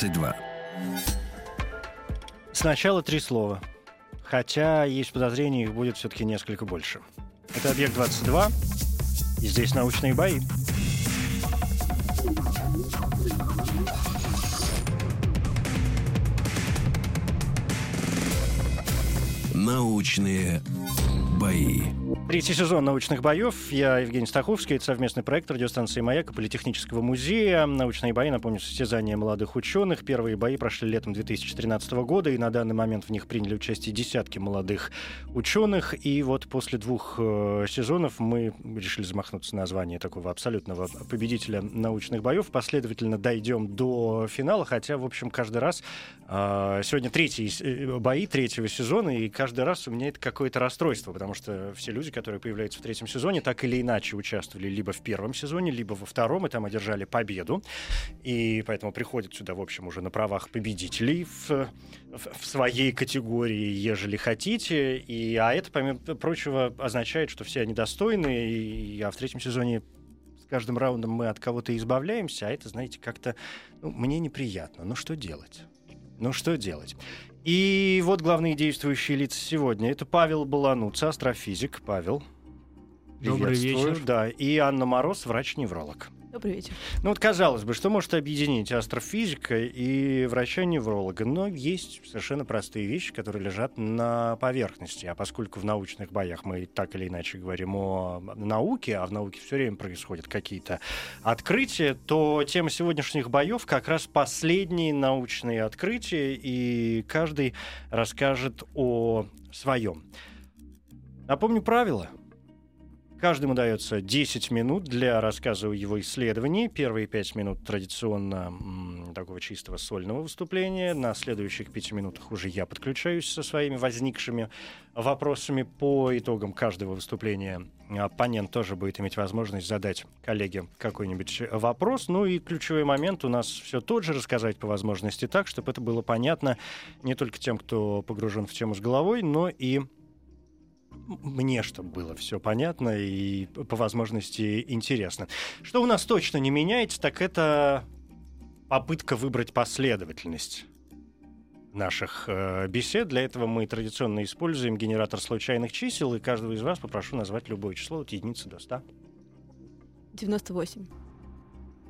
22. Сначала три слова. Хотя есть подозрение, их будет все-таки несколько больше. Это объект 22. И здесь научные бои. Научные бои. Третий сезон научных боев. Я Евгений Стаховский. Это совместный проект радиостанции «Маяк» и Политехнического музея. Научные бои, напомню, состязания молодых ученых. Первые бои прошли летом 2013 года, и на данный момент в них приняли участие десятки молодых ученых. И вот после двух э, сезонов мы решили замахнуться на название такого абсолютного победителя научных боев. Последовательно дойдем до финала, хотя, в общем, каждый раз... Э, сегодня третий э, бои третьего сезона, и каждый раз у меня это какое-то расстройство, потому что все люди, которые появляются в третьем сезоне, так или иначе участвовали либо в первом сезоне, либо во втором, и там одержали победу. И поэтому приходят сюда, в общем, уже на правах победителей в, в, в своей категории, ежели хотите. И, а это, помимо прочего, означает, что все они достойны, и, а в третьем сезоне каждым раундом мы от кого-то избавляемся, а это, знаете, как-то ну, мне неприятно. Ну что делать? Ну что делать? И вот главные действующие лица сегодня. Это Павел Балануц, астрофизик. Павел. Добрый вечер. Да, и Анна Мороз, врач-невролог. Добрый вечер. Ну вот казалось бы, что может объединить астрофизика и врача-невролога, но есть совершенно простые вещи, которые лежат на поверхности. А поскольку в научных боях мы так или иначе говорим о науке, а в науке все время происходят какие-то открытия, то тема сегодняшних боев как раз последние научные открытия, и каждый расскажет о своем. Напомню правила. Каждому дается 10 минут для рассказа о его исследовании. Первые 5 минут традиционно м, такого чистого сольного выступления. На следующих 5 минутах уже я подключаюсь со своими возникшими вопросами по итогам каждого выступления. Оппонент тоже будет иметь возможность задать коллеге какой-нибудь вопрос. Ну и ключевой момент у нас все тот же, рассказать по возможности так, чтобы это было понятно не только тем, кто погружен в тему с головой, но и мне, чтобы было все понятно и по возможности интересно. Что у нас точно не меняется, так это попытка выбрать последовательность наших э, бесед. Для этого мы традиционно используем генератор случайных чисел, и каждого из вас попрошу назвать любое число от единицы до 100. 98.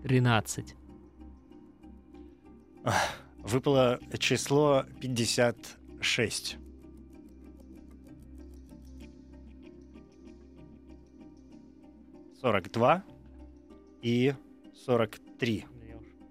13. Выпало число 56. Сорок два и сорок три.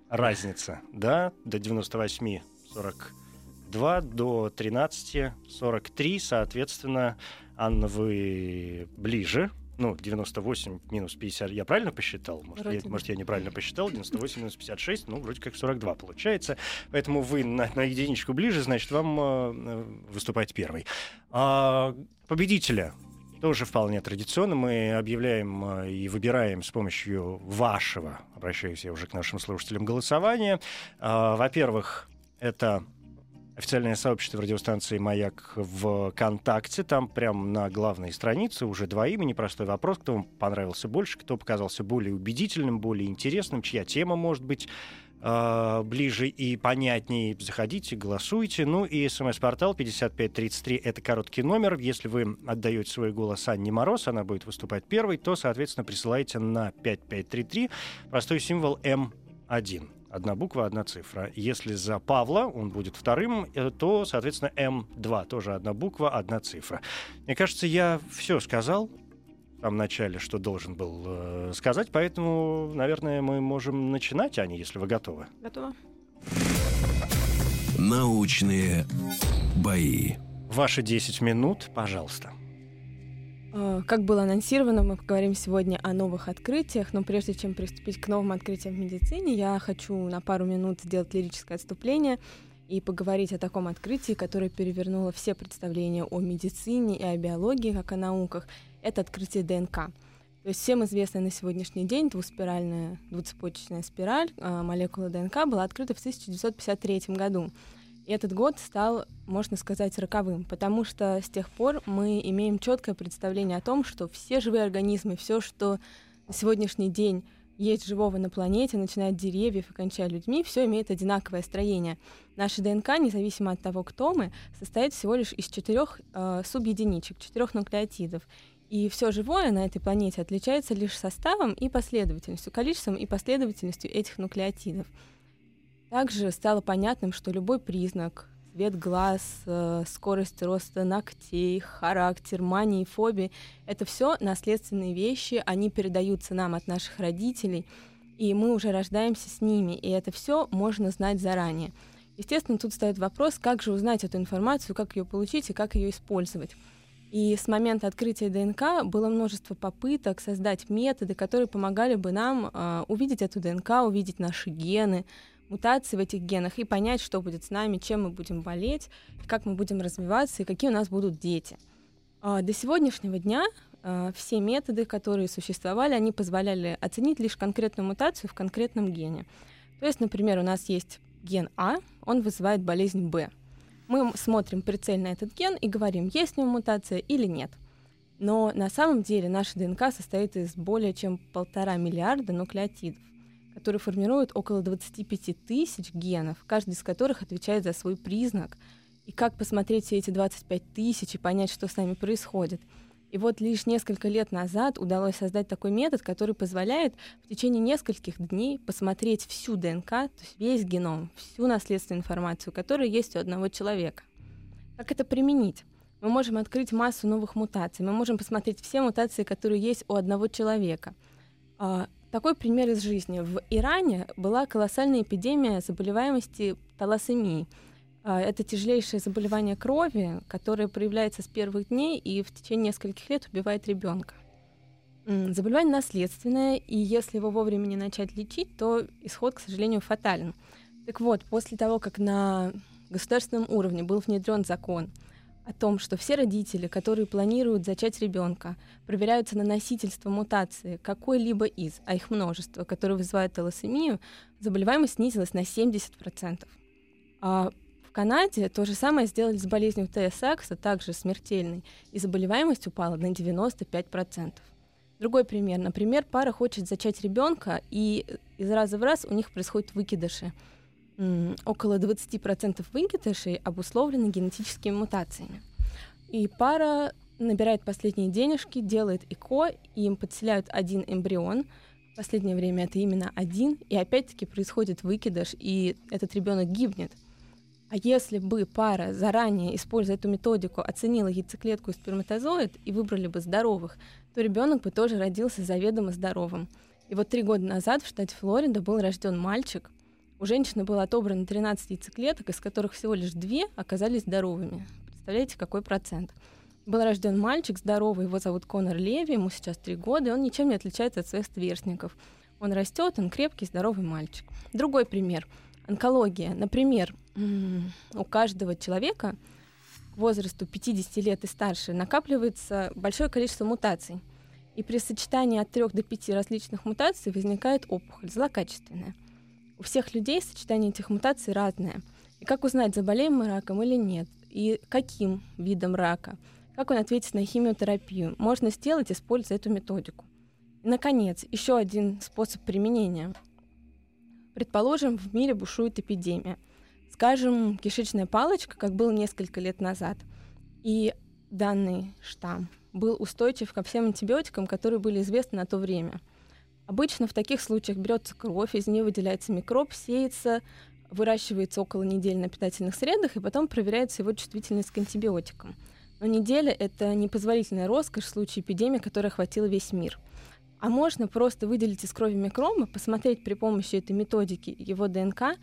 Разница, да, до 98 42, до 13 43, соответственно, Анна, вы ближе, ну, 98 минус 50, я правильно посчитал? Может, Вроде я, может, я неправильно посчитал? 98 минус 56, ну, вроде как 42 получается. Поэтому вы на, на единичку ближе, значит, вам э, выступать первый. А, победителя тоже вполне традиционно. Мы объявляем э, и выбираем с помощью вашего, обращаюсь я уже к нашим слушателям, голосования. А, Во-первых, это официальное сообщество радиостанции «Маяк» в ВКонтакте. Там прямо на главной странице уже два имени. Простой вопрос, кто вам понравился больше, кто показался более убедительным, более интересным, чья тема может быть ближе и понятнее. Заходите, голосуйте. Ну и смс-портал 5533 — это короткий номер. Если вы отдаете свой голос Анне Мороз, она будет выступать первой, то, соответственно, присылайте на 5533 простой символ М1. Одна буква, одна цифра. Если за Павла он будет вторым, э, то, соответственно, М2. Тоже одна буква, одна цифра. Мне кажется, я все сказал в самом начале, что должен был э, сказать, поэтому, наверное, мы можем начинать, Аня, если вы готовы. Готово? Научные бои. Ваши 10 минут, пожалуйста. Э, Как было анонсировано, мы поговорим сегодня о новых открытиях, но прежде чем приступить к новым открытиям в медицине, я хочу на пару минут сделать лирическое отступление и поговорить о таком открытии, которое перевернуло все представления о медицине и о биологии, как о науках. Это открытие ДНК. То есть всем известная на сегодняшний день двуспиральная, двуцепочечная спираль, э, молекула ДНК была открыта в 1953 году. И этот год стал, можно сказать, роковым, потому что с тех пор мы имеем четкое представление о том, что все живые организмы, все, что на сегодняшний день есть живого на планете, начиная от деревьев и кончая людьми, все имеет одинаковое строение. Наша ДНК, независимо от того, кто мы, состоит всего лишь из четырех э, субъединичек, четырех нуклеотидов. И все живое на этой планете отличается лишь составом и последовательностью, количеством и последовательностью этих нуклеотидов. Также стало понятным, что любой признак, цвет глаз, э, скорость роста ногтей, характер, мании, фобии — это все наследственные вещи, они передаются нам от наших родителей, и мы уже рождаемся с ними, и это все можно знать заранее. Естественно, тут стоит вопрос, как же узнать эту информацию, как ее получить и как ее использовать. И с момента открытия ДНК было множество попыток создать методы, которые помогали бы нам э, увидеть эту ДНК, увидеть наши гены, мутации в этих генах и понять, что будет с нами, чем мы будем болеть, как мы будем развиваться и какие у нас будут дети. А, До сегодняшнего дня а, все методы, которые существовали, они позволяли оценить лишь конкретную мутацию в конкретном гене. То есть, например, у нас есть ген А, он вызывает болезнь Б. Мы смотрим прицельно этот ген и говорим, есть в нем мутация или нет. Но на самом деле наша ДНК состоит из более чем полтора миллиарда нуклеотидов которые формируют около 25 тысяч генов, каждый из которых отвечает за свой признак. И как посмотреть все эти 25 тысяч и понять, что с нами происходит. И вот лишь несколько лет назад удалось создать такой метод, который позволяет в течение нескольких дней посмотреть всю ДНК, то есть весь геном, всю наследственную информацию, которая есть у одного человека. Как это применить? Мы можем открыть массу новых мутаций, мы можем посмотреть все мутации, которые есть у одного человека. А, такой пример из жизни. В Иране была колоссальная эпидемия заболеваемости талассемией. А, Это тяжелейшее заболевание крови, которое проявляется с первых дней и в течение нескольких лет убивает ребенка. Заболевание наследственное, и если его вовремя не начать лечить, то исход, к сожалению, фатален. Так вот, после того, как на государственном уровне был внедрен закон о том, что все родители, которые планируют зачать ребенка, проверяются на носительство мутации какой-либо из, а их множество, которые вызывают талассемию, заболеваемость снизилась на 70%. А Канаде то же самое сделали с болезнью ТСАКСа, также смертельной, и заболеваемость упала на 95%. Другой пример. Например, пара хочет зачать ребенка, и из раза в раз у них происходят выкидыши около 20% выкидышей обусловлены генетическими мутациями. И пара набирает последние денежки, делает ЭКО, и им подселяют один эмбрион. В последнее время это именно один, и опять-таки происходит выкидыш, и этот ребенок гибнет. А если бы пара заранее, используя эту методику, оценила яйцеклетку и сперматозоид и выбрали бы здоровых, то ребенок бы тоже родился заведомо здоровым. И вот три года назад в штате Флорида был рожден мальчик, у женщины было отобрано 13 яйцеклеток, из которых всего лишь две оказались здоровыми. Представляете, какой процент? Был рожден мальчик здоровый, его зовут Конор Леви, ему сейчас три года, и он ничем не отличается от своих сверстников. Он растет, он крепкий, здоровый мальчик. Другой пример. Онкология. Например, у каждого человека к возрасту 50 лет и старше накапливается большое количество мутаций. И при сочетании от 3 до 5 различных мутаций возникает опухоль, злокачественная. У всех людей сочетание этих мутаций разное. И как узнать, заболеем мы раком или нет? И каким видом рака? Как он ответит на химиотерапию? Можно сделать, используя эту методику. И, наконец, еще один способ применения. Предположим, в мире бушует эпидемия. Скажем, кишечная палочка, как было несколько лет назад. И данный штамм был устойчив ко всем антибиотикам, которые были известны на то время. Обычно в таких случаях берется кровь, из нее выделяется микроб, сеется, выращивается около недели на питательных средах, и потом проверяется его чувствительность к антибиотикам. Но неделя — это непозволительная роскошь в случае эпидемии, которая охватила весь мир. А можно просто выделить из крови микроба, посмотреть при помощи этой методики его ДНК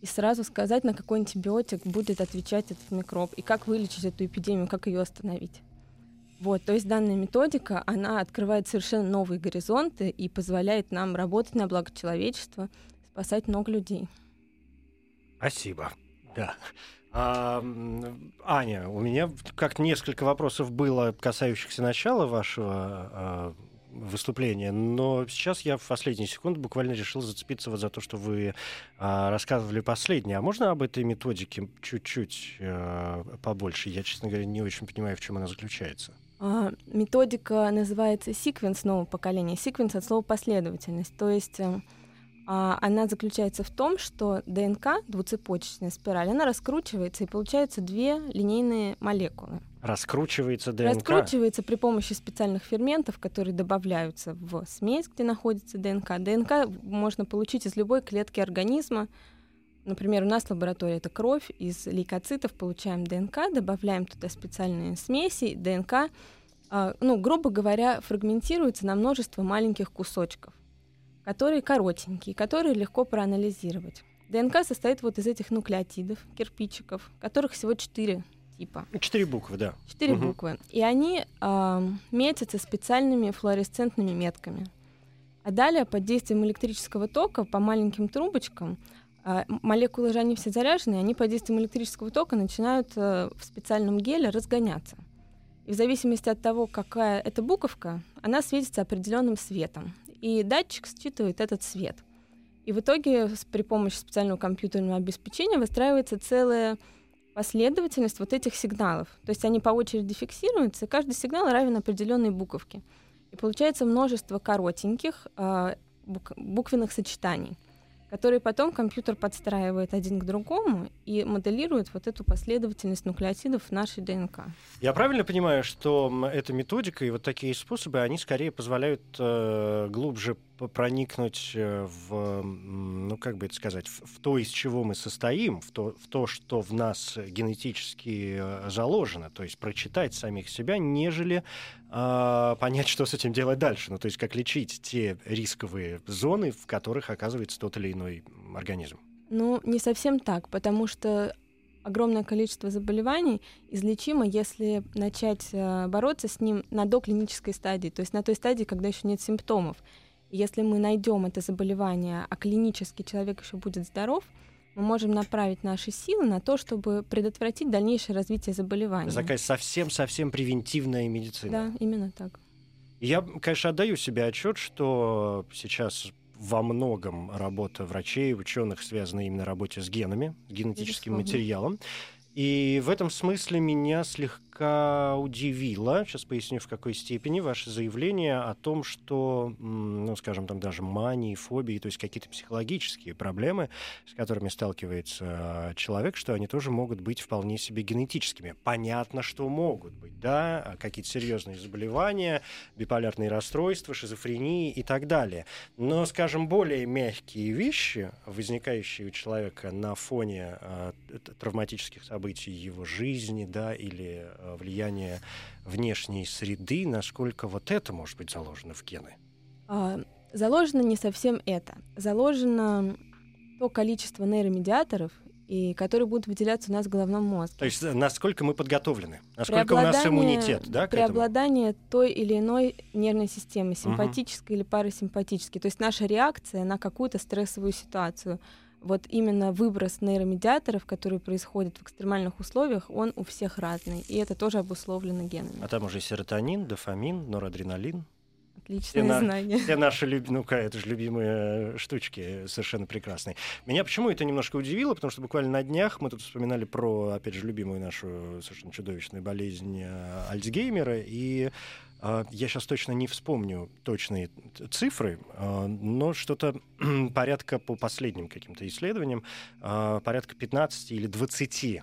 и сразу сказать, на какой антибиотик будет отвечать этот микроб, и как вылечить эту эпидемию, как ее остановить. Вот, то есть данная методика, она открывает совершенно новые горизонты и позволяет нам работать на благо человечества, спасать много людей. Спасибо. Да. А, Аня, у меня как несколько вопросов было, касающихся начала вашего выступления, но сейчас я в последние секунды буквально решил зацепиться вот за то, что вы а, рассказывали последнее. А можно об этой методике чуть-чуть а, побольше? Я, честно говоря, не очень понимаю, в чем она заключается. А, методика называется секвенс нового поколения. Секвенс от слова последовательность. То есть э, а, она заключается в том, что ДНК, двуцепочечная спираль, она раскручивается, и получаются две линейные молекулы. Раскручивается ДНК? Раскручивается при помощи специальных ферментов, которые добавляются в смесь, где находится ДНК. ДНК можно получить из любой клетки организма. Например, у нас в лаборатории это кровь, из лейкоцитов получаем ДНК, добавляем туда специальные смеси, ДНК, а, ну, грубо говоря, фрагментируется на множество маленьких кусочков которые коротенькие, которые легко проанализировать. ДНК состоит вот из этих нуклеотидов, кирпичиков, которых всего четыре типа. Четыре буквы, да. Четыре угу. буквы. И они э, метятся специальными флуоресцентными метками. А далее под действием электрического тока по маленьким трубочкам э, молекулы же они все заряжены, они под действием электрического тока начинают э, в специальном геле разгоняться. И в зависимости от того, какая это буковка, она светится определенным светом и датчик считывает этот свет. И в итоге при помощи специального компьютерного обеспечения выстраивается целая последовательность вот этих сигналов. То есть они по очереди фиксируются, и каждый сигнал равен определенной буковке. И получается множество коротеньких э, буквенных сочетаний которые потом компьютер подстраивает один к другому и моделирует вот эту последовательность нуклеотидов в нашей ДНК. Я правильно понимаю, что эта методика и вот такие способы, они скорее позволяют э, глубже проникнуть э, в, ну как бы это сказать, в, в то, из чего мы состоим, в то, в то, что в нас генетически э, заложено, то есть прочитать самих себя, нежели э, понять, что с этим делать дальше, ну то есть как лечить те рисковые зоны, в которых оказывается тот или иной организм. Ну, не совсем так, потому что огромное количество заболеваний излечимо, если начать э, бороться с ним на доклинической стадии, то есть на той стадии, когда еще нет симптомов. Если мы найдем это заболевание, а клинически человек еще будет здоров, мы можем направить наши силы на то, чтобы предотвратить дальнейшее развитие заболевания. Такая совсем-совсем превентивная медицина. Да, именно так. Я, конечно, отдаю себе отчет, что сейчас во многом работа врачей, ученых связана именно работе с генами, с генетическим Безусловно. материалом. И в этом смысле меня слегка удивило, сейчас поясню в какой степени, ваше заявление о том, что, ну, скажем, там даже мании, фобии, то есть какие-то психологические проблемы, с которыми сталкивается человек, что они тоже могут быть вполне себе генетическими. Понятно, что могут быть, да, какие-то серьезные заболевания, биполярные расстройства, шизофрении и так далее. Но, скажем, более мягкие вещи, возникающие у человека на фоне э, травматических событий, его жизни, да, или влияние внешней среды, насколько вот это может быть заложено в гены? А, заложено не совсем это. Заложено то количество нейромедиаторов, и которые будут выделяться у нас в головном мозге. То есть э, насколько мы подготовлены, насколько у нас иммунитет, да, Преобладание той или иной нервной системы, симпатической угу. или парасимпатической. То есть наша реакция на какую-то стрессовую ситуацию вот именно выброс нейромедиаторов, который происходит в экстремальных условиях, он у всех разный, и это тоже обусловлено генами. А там уже серотонин, дофамин, норадреналин. Отличное все знание. На, все наши люб... ну это же любимые штучки, совершенно прекрасные. Меня почему это немножко удивило, потому что буквально на днях мы тут вспоминали про, опять же, любимую нашу совершенно чудовищную болезнь э, Альцгеймера, и я сейчас точно не вспомню точные цифры, а, но что-то порядка по последним каким-то исследованиям, а, порядка 15 или 20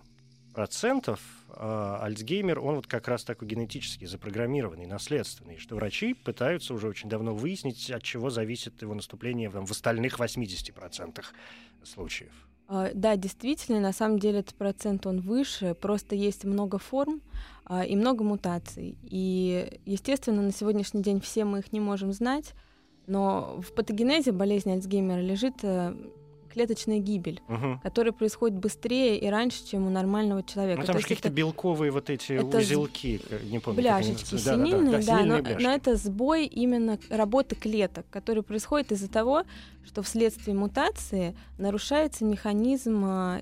процентов Альцгеймер, он вот как раз такой генетически запрограммированный, наследственный, что врачи пытаются уже очень давно выяснить, от чего зависит его наступление в остальных 80% случаев. А, да, действительно, на самом деле этот процент он выше, просто есть много форм а, и много мутаций. И, естественно, на сегодняшний день все мы их не можем знать, но в патогенезе болезни Альцгеймера лежит э, клеточная гибель, Мгм. которая происходит быстрее и раньше, чем у нормального человека. Ну, там же какие-то это белковые вот эти это узелки, э, не помню. бляшечки синильные, да, да, синильные но, бляшки. но это сбой именно работы клеток, который происходит из-за того, что вследствие мутации нарушается механизм а,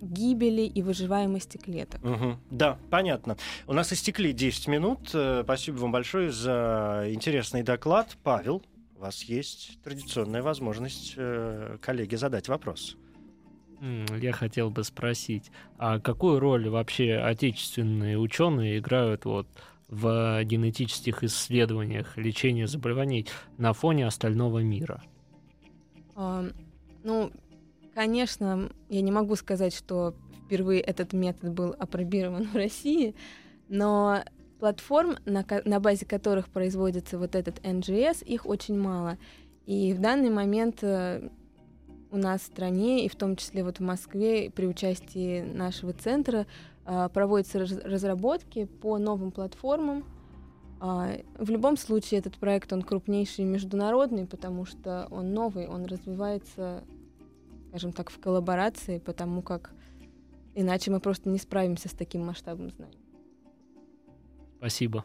гибели и выживаемости клеток. Мгм. Да, понятно. У нас истекли 10 минут. Э, Спасибо вам большое за интересный доклад. Павел, у вас есть традиционная возможность э, коллеге задать вопрос. Я хотел бы спросить, а какую роль вообще отечественные ученые играют вот в генетических исследованиях лечения заболеваний на фоне остального мира? А, Ну, конечно, я не могу сказать, что впервые этот метод был опробирован в России, но платформ, на, на базе которых производится вот этот NGS, их очень мало. И в данный момент э, у нас в стране, и в том числе вот в Москве, при участии нашего центра, а, проводятся раз- разработки по новым платформам. А, В любом случае этот проект, он крупнейший и международный, потому что он новый, он развивается, скажем так, в коллаборации, потому как иначе мы просто не справимся с таким масштабом знаний. Спасибо.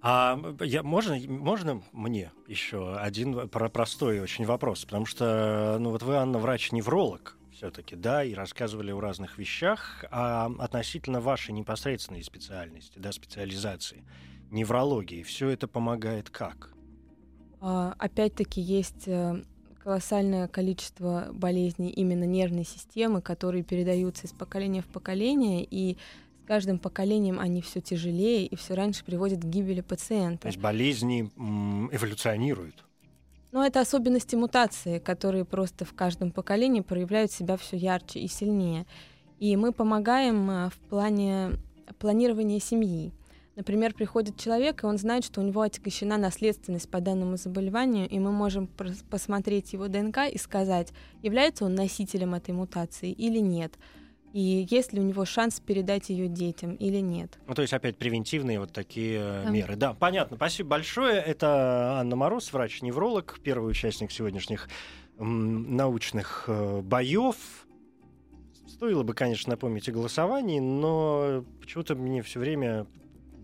А я, можно, можно мне еще один про- простой очень вопрос? Потому что, ну вот вы, Анна, врач-невролог все-таки, да, и рассказывали о разных вещах, а относительно вашей непосредственной специальности, да, специализации, неврологии, все это помогает как? А, Опять-таки есть э, колоссальное количество болезней именно нервной системы, которые передаются из поколения в поколение, и каждым поколением они все тяжелее и все раньше приводят к гибели То пациента. есть болезни эволюционируют. Но это особенности мутации, которые просто в каждом поколении проявляют себя все ярче и сильнее. И мы помогаем э, в плане планирования семьи. Например, приходит человек, и он знает, что у него отягощена наследственность по данному заболеванию, и мы можем посмотреть его ДНК и сказать, является он носителем этой мутации или нет, и есть ли у него шанс передать ее детям или нет. Ну, то есть опять превентивные вот такие э, Да. меры. Да, понятно. Спасибо большое. Это Анна Мороз, врач-невролог, первый участник сегодняшних научных э, боев. Стоило бы, конечно, напомнить о голосовании, но почему-то мне все время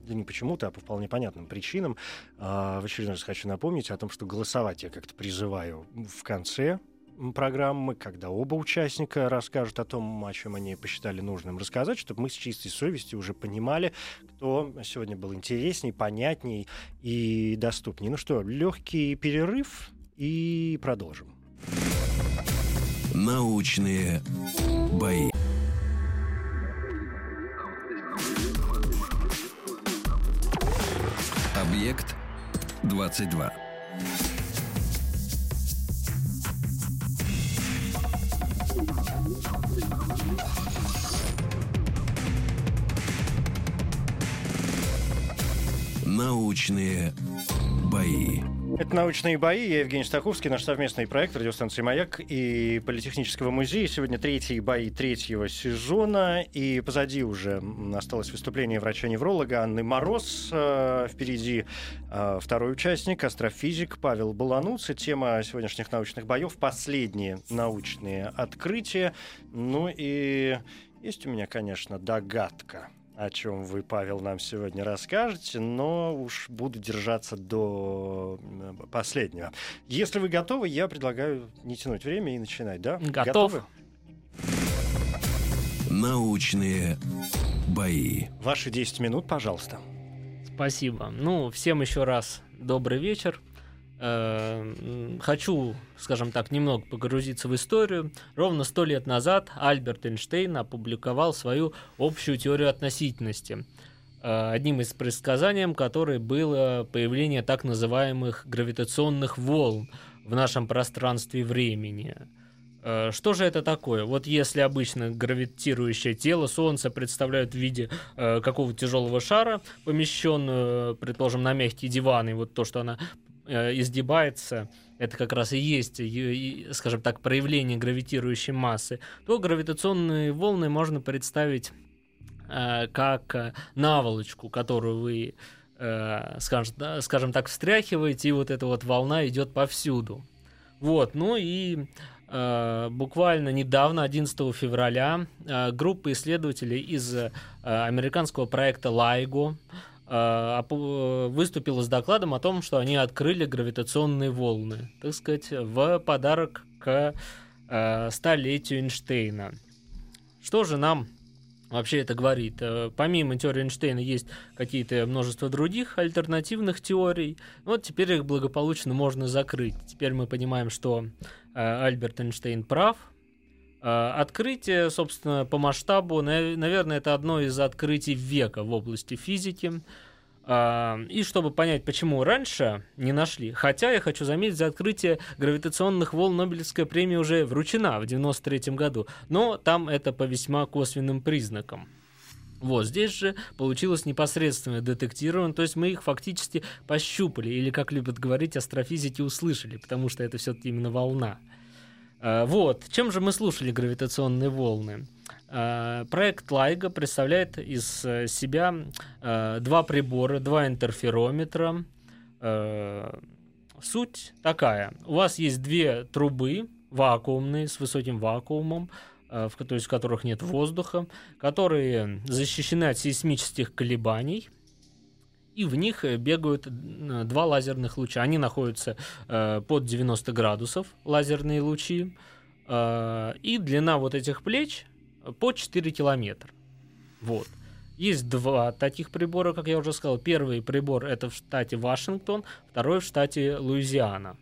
да не почему-то, а по вполне понятным причинам. а, в очередной раз хочу напомнить о том, что голосовать я как-то призываю в конце программы, когда оба участника расскажут о том, о чем они посчитали нужным рассказать, чтобы мы с чистой совестью уже понимали, кто сегодня был интересней, понятней и доступней. Ну что, легкий перерыв и продолжим. Научные бои. Объект 22. Научные бои. Это «Научные бои». Я Евгений Стаховский, наш совместный проект радиостанции «Маяк» и Политехнического музея. Сегодня третьи бои третьего сезона. И позади уже осталось выступление врача-невролога Анны Мороз. Э, Впереди э, второй участник, астрофизик Павел Балануц. И тема сегодняшних научных боев — последние научные открытия. Ну и есть у меня, конечно, догадка о чем вы, Павел, нам сегодня расскажете, но уж буду держаться до последнего. Если вы готовы, я предлагаю не тянуть время и начинать, да? Готов. Готовы? Научные бои. Ваши 10 минут, пожалуйста. Спасибо. Ну, всем еще раз добрый вечер. Э, м, Хочу, скажем так, немного погрузиться в историю. Ровно сто лет назад Альберт Эйнштейн опубликовал свою общую теорию относительности. Э, Одним из предсказаний, которой было появление так называемых гравитационных волн в нашем пространстве времени. Э, Что же это такое? Вот если обычно гравитирующее тело Солнца представляют в виде э, какого-то тяжелого шара, помещенную, предположим, на мягкий диван, и вот то, что она э, изгибается, это как раз и есть, и, скажем так, проявление гравитирующей массы, то гравитационные волны можно представить э, как э, наволочку, которую вы, э, скажем, скажем так, встряхиваете, и вот эта вот волна идет повсюду. Вот, ну и э, буквально недавно, 11 февраля, э, группа исследователей из э, американского проекта LIGO э, выступила с докладом о том, что они открыли гравитационные волны, так сказать, в подарок к э, столетию Эйнштейна. Что же нам вообще это говорит? Э, Помимо теории Эйнштейна есть какие-то множество других альтернативных теорий. Вот теперь их благополучно можно закрыть. Теперь мы понимаем, что э, Альберт Эйнштейн прав. Э, Открытие, собственно, по масштабу, на- наверное, это одно из открытий века в области физики. А, И чтобы понять, почему раньше не нашли, хотя я хочу заметить, за открытие гравитационных волн Нобелевская премия уже вручена в 93 году, но там это по весьма косвенным признакам. Вот здесь же получилось непосредственное детектирование, то есть мы их фактически пощупали, или, как любят говорить, астрофизики услышали, потому что это все-таки именно волна. А, Вот, чем же мы слушали гравитационные волны? А, Проект LIGO представляет из э, себя э, два прибора, два интерферометра. Э, Суть такая. У вас есть две трубы вакуумные с высоким вакуумом, э, в которых нет воздуха, которые защищены от сейсмических колебаний. И в них э, бегают м, два лазерных луча. Они находятся э, под 90 градусов, лазерные лучи. Э, и длина вот этих плеч по 4 километра. Вот. Есть два таких прибора, как я уже сказал. Первый прибор это в штате Вашингтон, второй в штате Луизиана.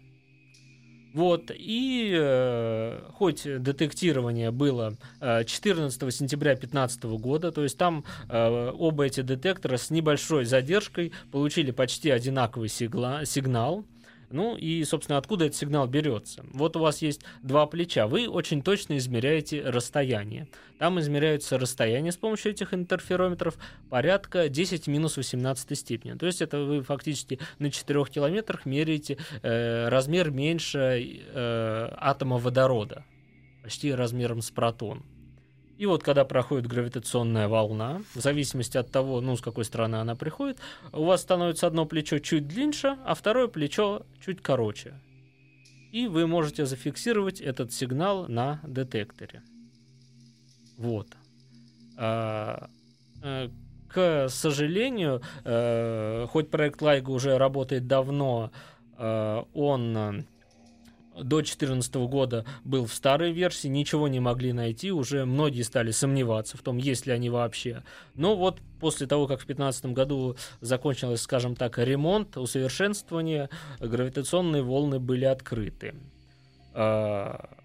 Вот, и э, хоть детектирование было э, 14 сентября 2015 года, то есть там э, оба эти детектора с небольшой задержкой получили почти одинаковый сигла- сигнал. Ну и, собственно, откуда этот сигнал берется? Вот у вас есть два плеча, вы очень точно измеряете расстояние. Там измеряются расстояние с помощью этих интерферометров порядка 10 минус 18 степени. То есть это вы фактически на 4 километрах меряете э, размер меньше э, атома водорода, почти размером с протон. И вот когда проходит гравитационная волна, в зависимости от того, ну, с какой стороны она приходит, у вас становится одно плечо чуть длиннее, а второе плечо чуть короче. И вы можете зафиксировать этот сигнал на детекторе. Вот. А, э, К сожалению, э, хоть проект LIGO уже работает давно, э, он до 2014 года был в старой версии, ничего не могли найти, уже многие стали сомневаться в том, есть ли они вообще. Но вот после того, как в 2015 году закончилось, скажем так, ремонт, усовершенствование, гравитационные волны были открыты. А,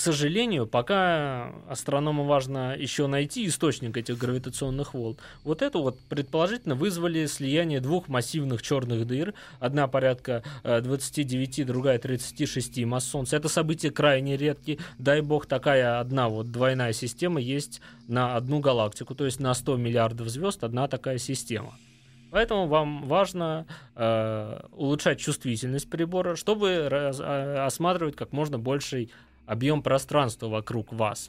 сожалению, пока астрономам важно еще найти источник этих гравитационных волн. Вот это вот предположительно вызвали слияние двух массивных черных дыр. Одна порядка э, 29, другая 36 масс Солнца. Это событие крайне редкие. Дай бог, такая одна вот двойная система есть на одну галактику. То есть на 100 миллиардов звезд одна такая система. Поэтому вам важно э, улучшать чувствительность прибора, чтобы раз- а, осматривать как можно больший объем пространства вокруг вас.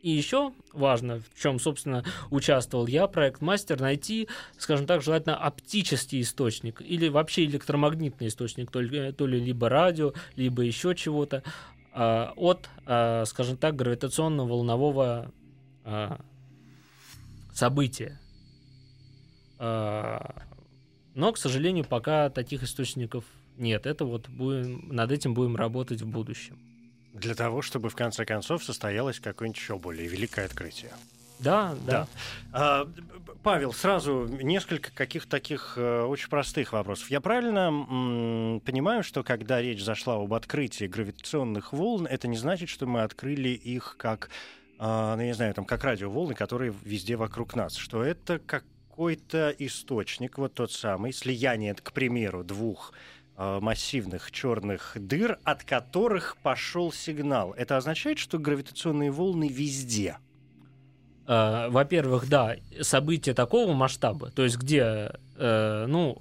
И еще важно, в чем, собственно, участвовал я, проект Мастер, найти, скажем так, желательно оптический источник или вообще электромагнитный источник, то ли, то ли либо радио, либо еще чего-то, а, от, а, скажем так, гравитационно-волнового а, события. Но, к сожалению, пока таких источников нет. Это вот будем, над этим будем работать в будущем. Для того, чтобы в конце концов состоялось какое-нибудь еще более великое открытие. Да, да. А, б- б- Павел, сразу несколько каких-то таких э, очень простых вопросов. Я правильно м, понимаю, что когда речь зашла об открытии гравитационных волн, это не значит, что мы открыли их как, а, ну, я не знаю, там, как радиоволны, которые везде вокруг нас, что это какой-то источник, вот тот самый, слияние, к примеру, двух э, массивных черных дыр, от которых пошел сигнал. Это означает, что гравитационные волны везде. Э, Во-первых, да, события такого масштаба, то есть где, э, ну,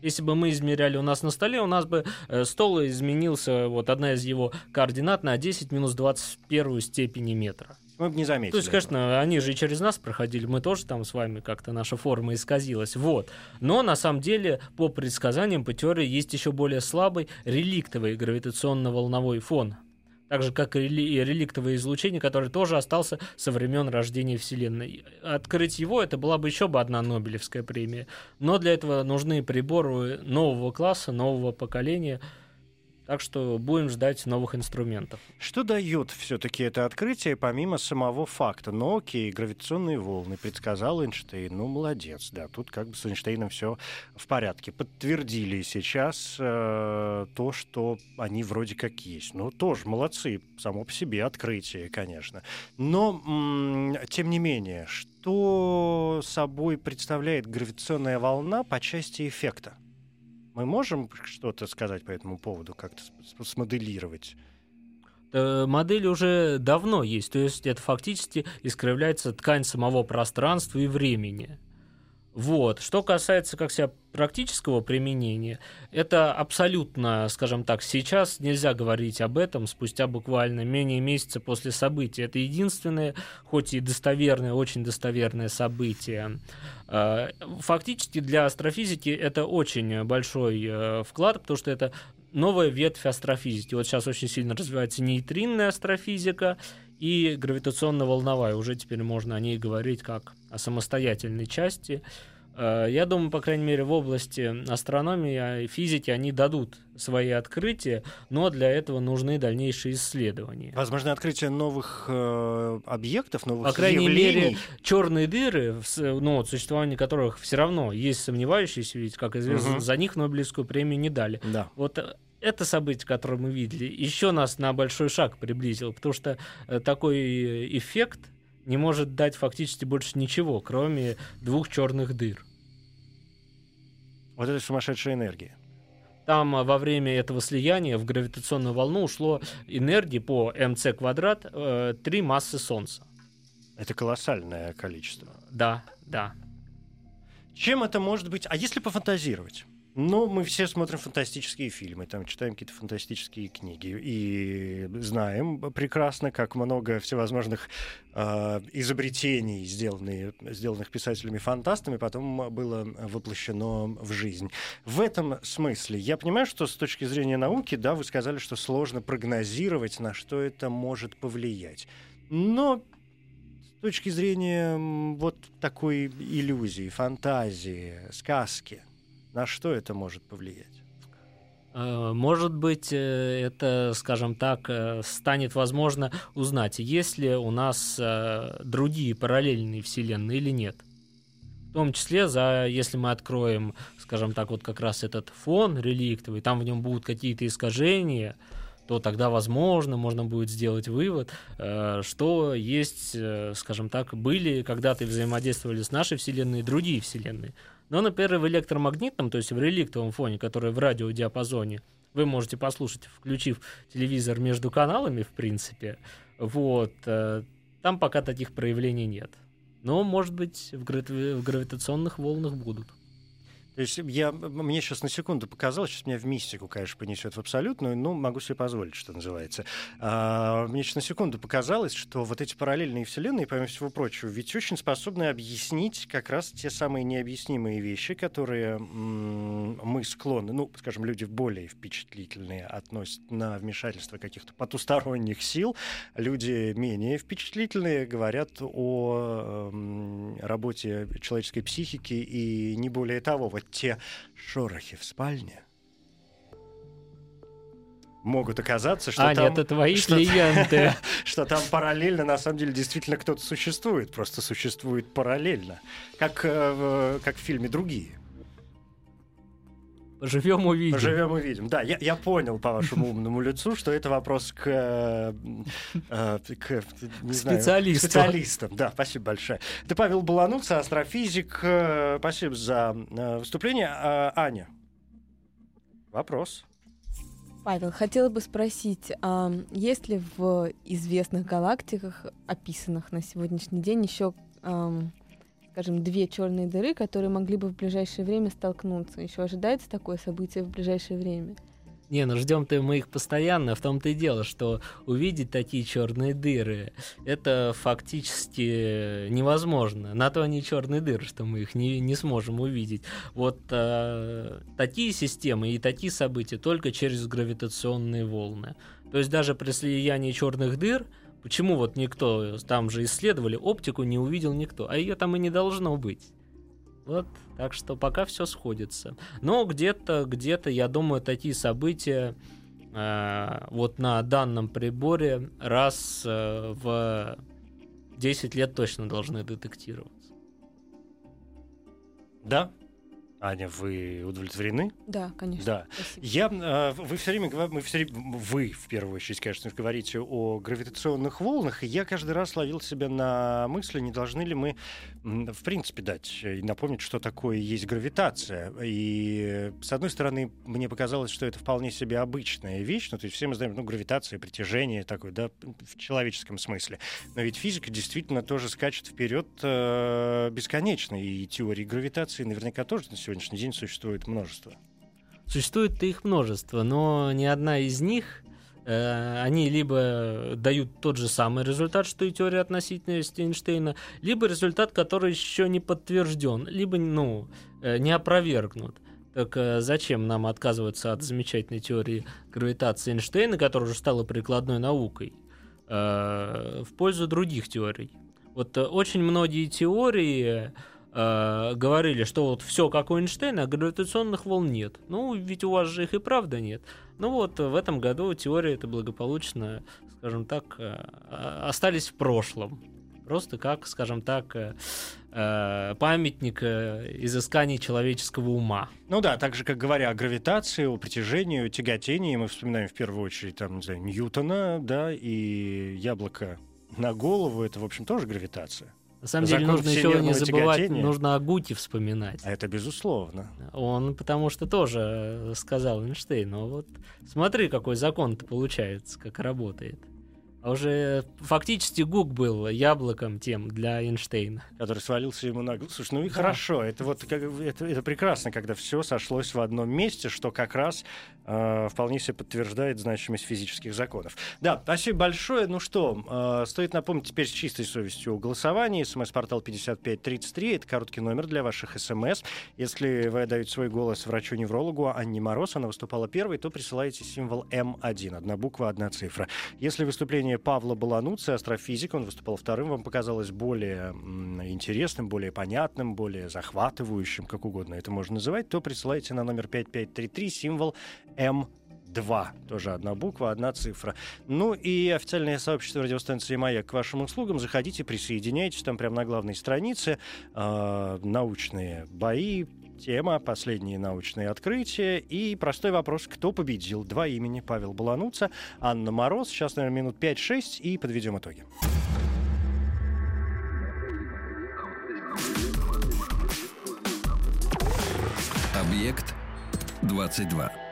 если бы мы измеряли у нас на столе, у нас бы э, стол изменился, вот одна из его координат на 10 минус 21 степени метра. Мы бы не заметили. То есть, этого. конечно, они же и через нас проходили, мы тоже там с вами как-то наша форма исказилась. Вот. Но на самом деле, по предсказаниям, по теории, есть еще более слабый реликтовый гравитационно-волновой фон. Так же, как и реликтовое излучение, которое тоже остался со времен рождения Вселенной. Открыть его, это была бы еще бы одна Нобелевская премия. Но для этого нужны приборы нового класса, нового поколения. Так что будем ждать новых инструментов. Что дает все-таки это открытие, помимо самого факта? Ну, окей, гравитационные волны предсказал Эйнштейн. Ну, молодец, да, тут как бы с Эйнштейном все в порядке. Подтвердили сейчас э, то, что они вроде как есть. Ну, тоже молодцы, само по себе открытие, конечно. Но, м, тем не менее, что собой представляет гравитационная волна по части эффекта? Мы можем что-то сказать по этому поводу, как-то смоделировать? Э, Модель уже давно есть, то есть это фактически искривляется ткань самого пространства и времени. Вот. Что касается, как себя, практического применения, это абсолютно, скажем так, сейчас нельзя говорить об этом спустя буквально менее месяца после события. Это единственное, хоть и достоверное, очень достоверное событие. Э, Фактически для астрофизики это очень большой э, вклад, потому что это новая ветвь астрофизики. Вот сейчас очень сильно развивается нейтринная астрофизика и гравитационно-волновая. Уже теперь можно о ней говорить как о самостоятельной части. Э, Я думаю, по крайней мере, в области астрономии и физики они дадут свои открытия, но для этого нужны дальнейшие исследования. Возможно, открытие новых э, объектов, новых По крайней явлений. мере, черные дыры, ну, существование которых все равно есть сомневающиеся, ведь, как известно, Мгм. за них Нобелевскую премию не дали. Да. Вот э, это событие, которое мы видели, еще нас на большой шаг приблизило, потому что э, такой э, эффект не может дать фактически больше ничего, кроме двух черных дыр. Вот это сумасшедшая энергия. Там а, во время этого слияния в гравитационную волну ушло энергии по МЦ квадрат э, 3 массы Солнца. Это колоссальное количество. Да, да. Чем это может быть? А если пофантазировать? Ну, мы все смотрим фантастические фильмы, там читаем какие-то фантастические книги и знаем прекрасно, как много всевозможных э, изобретений, сделанные, сделанных писателями-фантастами, потом было воплощено в жизнь. В этом смысле я понимаю, что с точки зрения науки, да, вы сказали, что сложно прогнозировать, на что это может повлиять. Но с точки зрения вот такой иллюзии, фантазии, сказки, на что это может повлиять? Э, Может быть, э, это, скажем так, э, станет возможно узнать, есть ли у нас другие параллельные вселенные или нет. В том числе, за, если мы откроем, скажем так, вот как раз этот фон реликтовый, там в нем будут какие-то искажения, то тогда, возможно, можно будет сделать вывод, что есть, скажем так, были когда-то и взаимодействовали с нашей Вселенной другие Вселенные. Но, например, в электромагнитном, то есть в реликтовом фоне, который в радиодиапазоне, вы можете послушать, включив телевизор между каналами, в принципе. Вот. э, Там пока таких проявлений нет. Но, может быть, в, грави- в гравитационных волнах будут. То есть я, мне сейчас на секунду показалось, сейчас меня в мистику, конечно, понесет в абсолютную, но могу себе позволить, что называется. А, мне сейчас на секунду показалось, что вот эти параллельные вселенные, помимо всего прочего, ведь очень способны объяснить как раз те самые необъяснимые вещи, которые мы склонны, ну, скажем, люди более впечатлительные относят на вмешательство каких-то потусторонних сил, люди менее впечатлительные говорят о работе человеческой психики и не более того. Вот те шорохи в спальне могут оказаться, что Аня, там... это твои что- клиенты. что там параллельно, на самом деле, действительно кто-то существует, просто существует параллельно, как, э, как в фильме «Другие». Живем увидим. Поживем увидим. Да, я, я понял по вашему умному лицу, что это вопрос к, э, э, к, не знаю, Специалисту. специалистам. Да, спасибо большое. Это Павел Балануца, астрофизик. Э, Спасибо за выступление. А, Аня, вопрос. Павел, хотела бы спросить, а есть ли в известных галактиках, описанных на сегодняшний день, еще, ам, скажем, две черные дыры, которые могли бы в ближайшее время столкнуться? Еще ожидается такое событие в ближайшее время? Не, ну ждем-то мы их постоянно. В том-то и дело, что увидеть такие черные дыры это фактически невозможно. На то они черные дыры, что мы их не, не сможем увидеть. Вот э, такие системы и такие события только через гравитационные волны. То есть даже при слиянии черных дыр Почему вот никто, там же исследовали, оптику не увидел никто, а ее там и не должно быть. Вот, так что пока все сходится. Но где-то, где-то, я думаю, такие события э, вот на данном приборе раз э, в 10 лет точно должны детектироваться. Да, Аня, вы удовлетворены? Да, конечно. Да. Спасибо. Я, э, вы все время, мы все время, вы в первую очередь, конечно, говорите о гравитационных волнах, и я каждый раз ловил себя на мысли, не должны ли мы, в принципе, дать и напомнить, что такое есть гравитация. И, с одной стороны, мне показалось, что это вполне себе обычная вещь, ну, то есть все мы знаем, ну, гравитация, притяжение такое, да, в человеческом смысле. Но ведь физика действительно тоже скачет вперед э, бесконечно, и теории гравитации наверняка тоже на сегодняшний день существует множество. Существует их множество, но ни одна из них э, они либо дают тот же самый результат, что и теория относительности Эйнштейна, либо результат, который еще не подтвержден, либо ну, э, не опровергнут. Так э, зачем нам отказываться от замечательной теории гравитации Эйнштейна, которая уже стала прикладной наукой, в пользу других теорий? Вот очень многие теории э, говорили, что вот все как у Эйнштейна, а гравитационных волн нет. Ну, ведь у вас же их и правда нет. Ну вот, в этом году теории это благополучно, скажем так, э, остались в прошлом. Просто как, скажем так, э, э, памятник э, изысканий человеческого ума. Ну да, так же, как говоря о гравитации, о притяжении, о тяготении, мы вспоминаем в первую очередь там, не знаю, Ньютона, да, и яблоко на голову, это, в общем, тоже гравитация. На самом Закон деле нужно еще не забывать, тяготения. нужно о Гуте вспоминать. А это безусловно. Он потому что тоже э, сказал Эйнштейн, но вот смотри, какой закон-то получается, как работает. А уже фактически Гук был яблоком тем для Эйнштейна. который свалился ему на голову. Слушай, ну и Да. хорошо, это вот это, это прекрасно, когда все сошлось в одном месте, что как раз э, вполне себе подтверждает значимость физических законов. Да, спасибо большое. Ну что, э, стоит напомнить теперь с чистой совестью о голосовании. СМС-портал 5533, это короткий номер для ваших СМС. Если вы отдаете свой голос врачу-неврологу Анне Мороз, она выступала первой, то присылайте символ М1, одна буква, одна цифра. Если выступление Павла Балануца, астрофизика, он выступал вторым, вам показалось более интересным, более понятным, более захватывающим, как угодно это можно называть, то присылайте на номер 5533 символ М2. Тоже одна буква, одна цифра. Ну и официальное сообщество радиостанции «Маяк» к вашим услугам. Заходите, присоединяйтесь. Там прямо на главной странице э, научные бои, Тема «Последние научные открытия» и простой вопрос «Кто победил?» Два имени Павел Балануца, Анна Мороз. Сейчас, наверное, минут 5-6 и подведем итоги. Объект 22.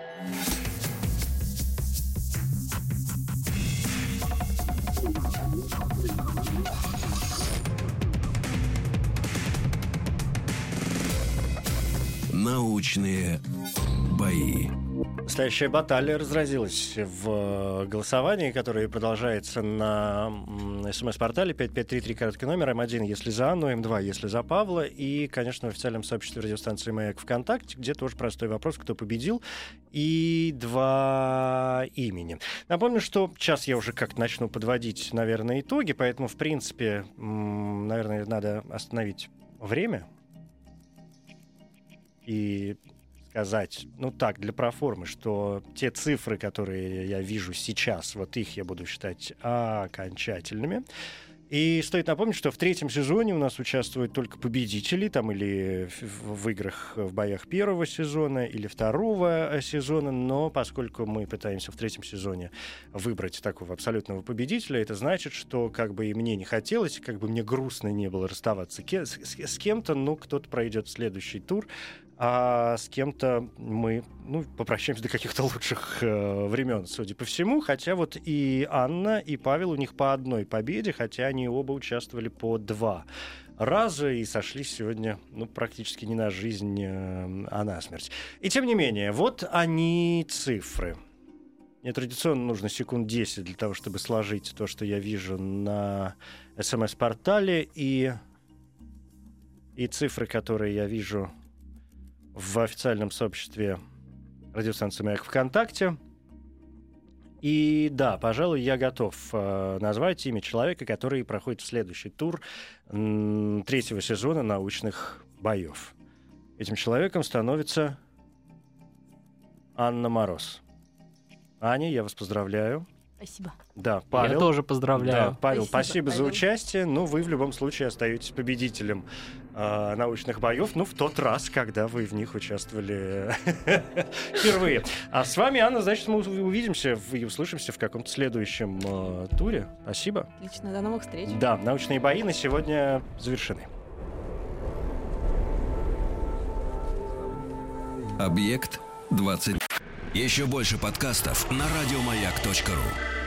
Научные бои. Настоящая баталия разразилась в э, голосовании, которое продолжается на смс-портале 5533, короткий номер М1, если за Анну, М2, если за Павла, и, конечно, в официальном сообществе радиостанции «Маяк» ВКонтакте, где тоже простой вопрос, кто победил, и два имени. Напомню, что сейчас я уже как-то начну подводить, наверное, итоги, поэтому, в принципе, наверное, надо остановить время и сказать, ну так, для проформы, что те цифры, которые я вижу сейчас, вот их я буду считать окончательными. И стоит напомнить, что в третьем сезоне у нас участвуют только победители, там или в, играх, в боях первого сезона, или второго э, сезона, но поскольку мы пытаемся в третьем сезоне выбрать такого абсолютного победителя, это значит, что как бы и мне не хотелось, как бы мне грустно не было расставаться с, кем-то, ну, кто-то пройдет следующий тур, а с кем-то мы ну, попрощаемся до каких-то лучших э, времен, судя по всему. Хотя вот и Анна, и Павел у них по одной победе, хотя они оба участвовали по два раза и сошлись сегодня ну, практически не на жизнь, э, а на смерть. И тем не менее, вот они цифры. Мне традиционно нужно секунд 10 для того, чтобы сложить то, что я вижу на смс-портале и, и цифры, которые я вижу в официальном сообществе радиостанции «Маяк ВКонтакте». И да, пожалуй, я готов э, назвать имя человека, который проходит в следующий тур м, третьего сезона научных боев. Этим человеком становится Анна Мороз. Аня, я вас поздравляю. Спасибо. Да, Павел. Я тоже поздравляю. Да, Павел, спасибо, Спасибо, за Павел. участие. Ну, вы в любом случае остаетесь победителем э, научных боев, ну, в тот раз, когда вы в них участвовали впервые. А с вами, Анна, значит, мы увидимся и услышимся в каком-то следующем э, туре. Спасибо. Отлично, до новых встреч. Да, научные бои на сегодня завершены. Объект 20. Еще больше подкастов на радиомаяк.ру.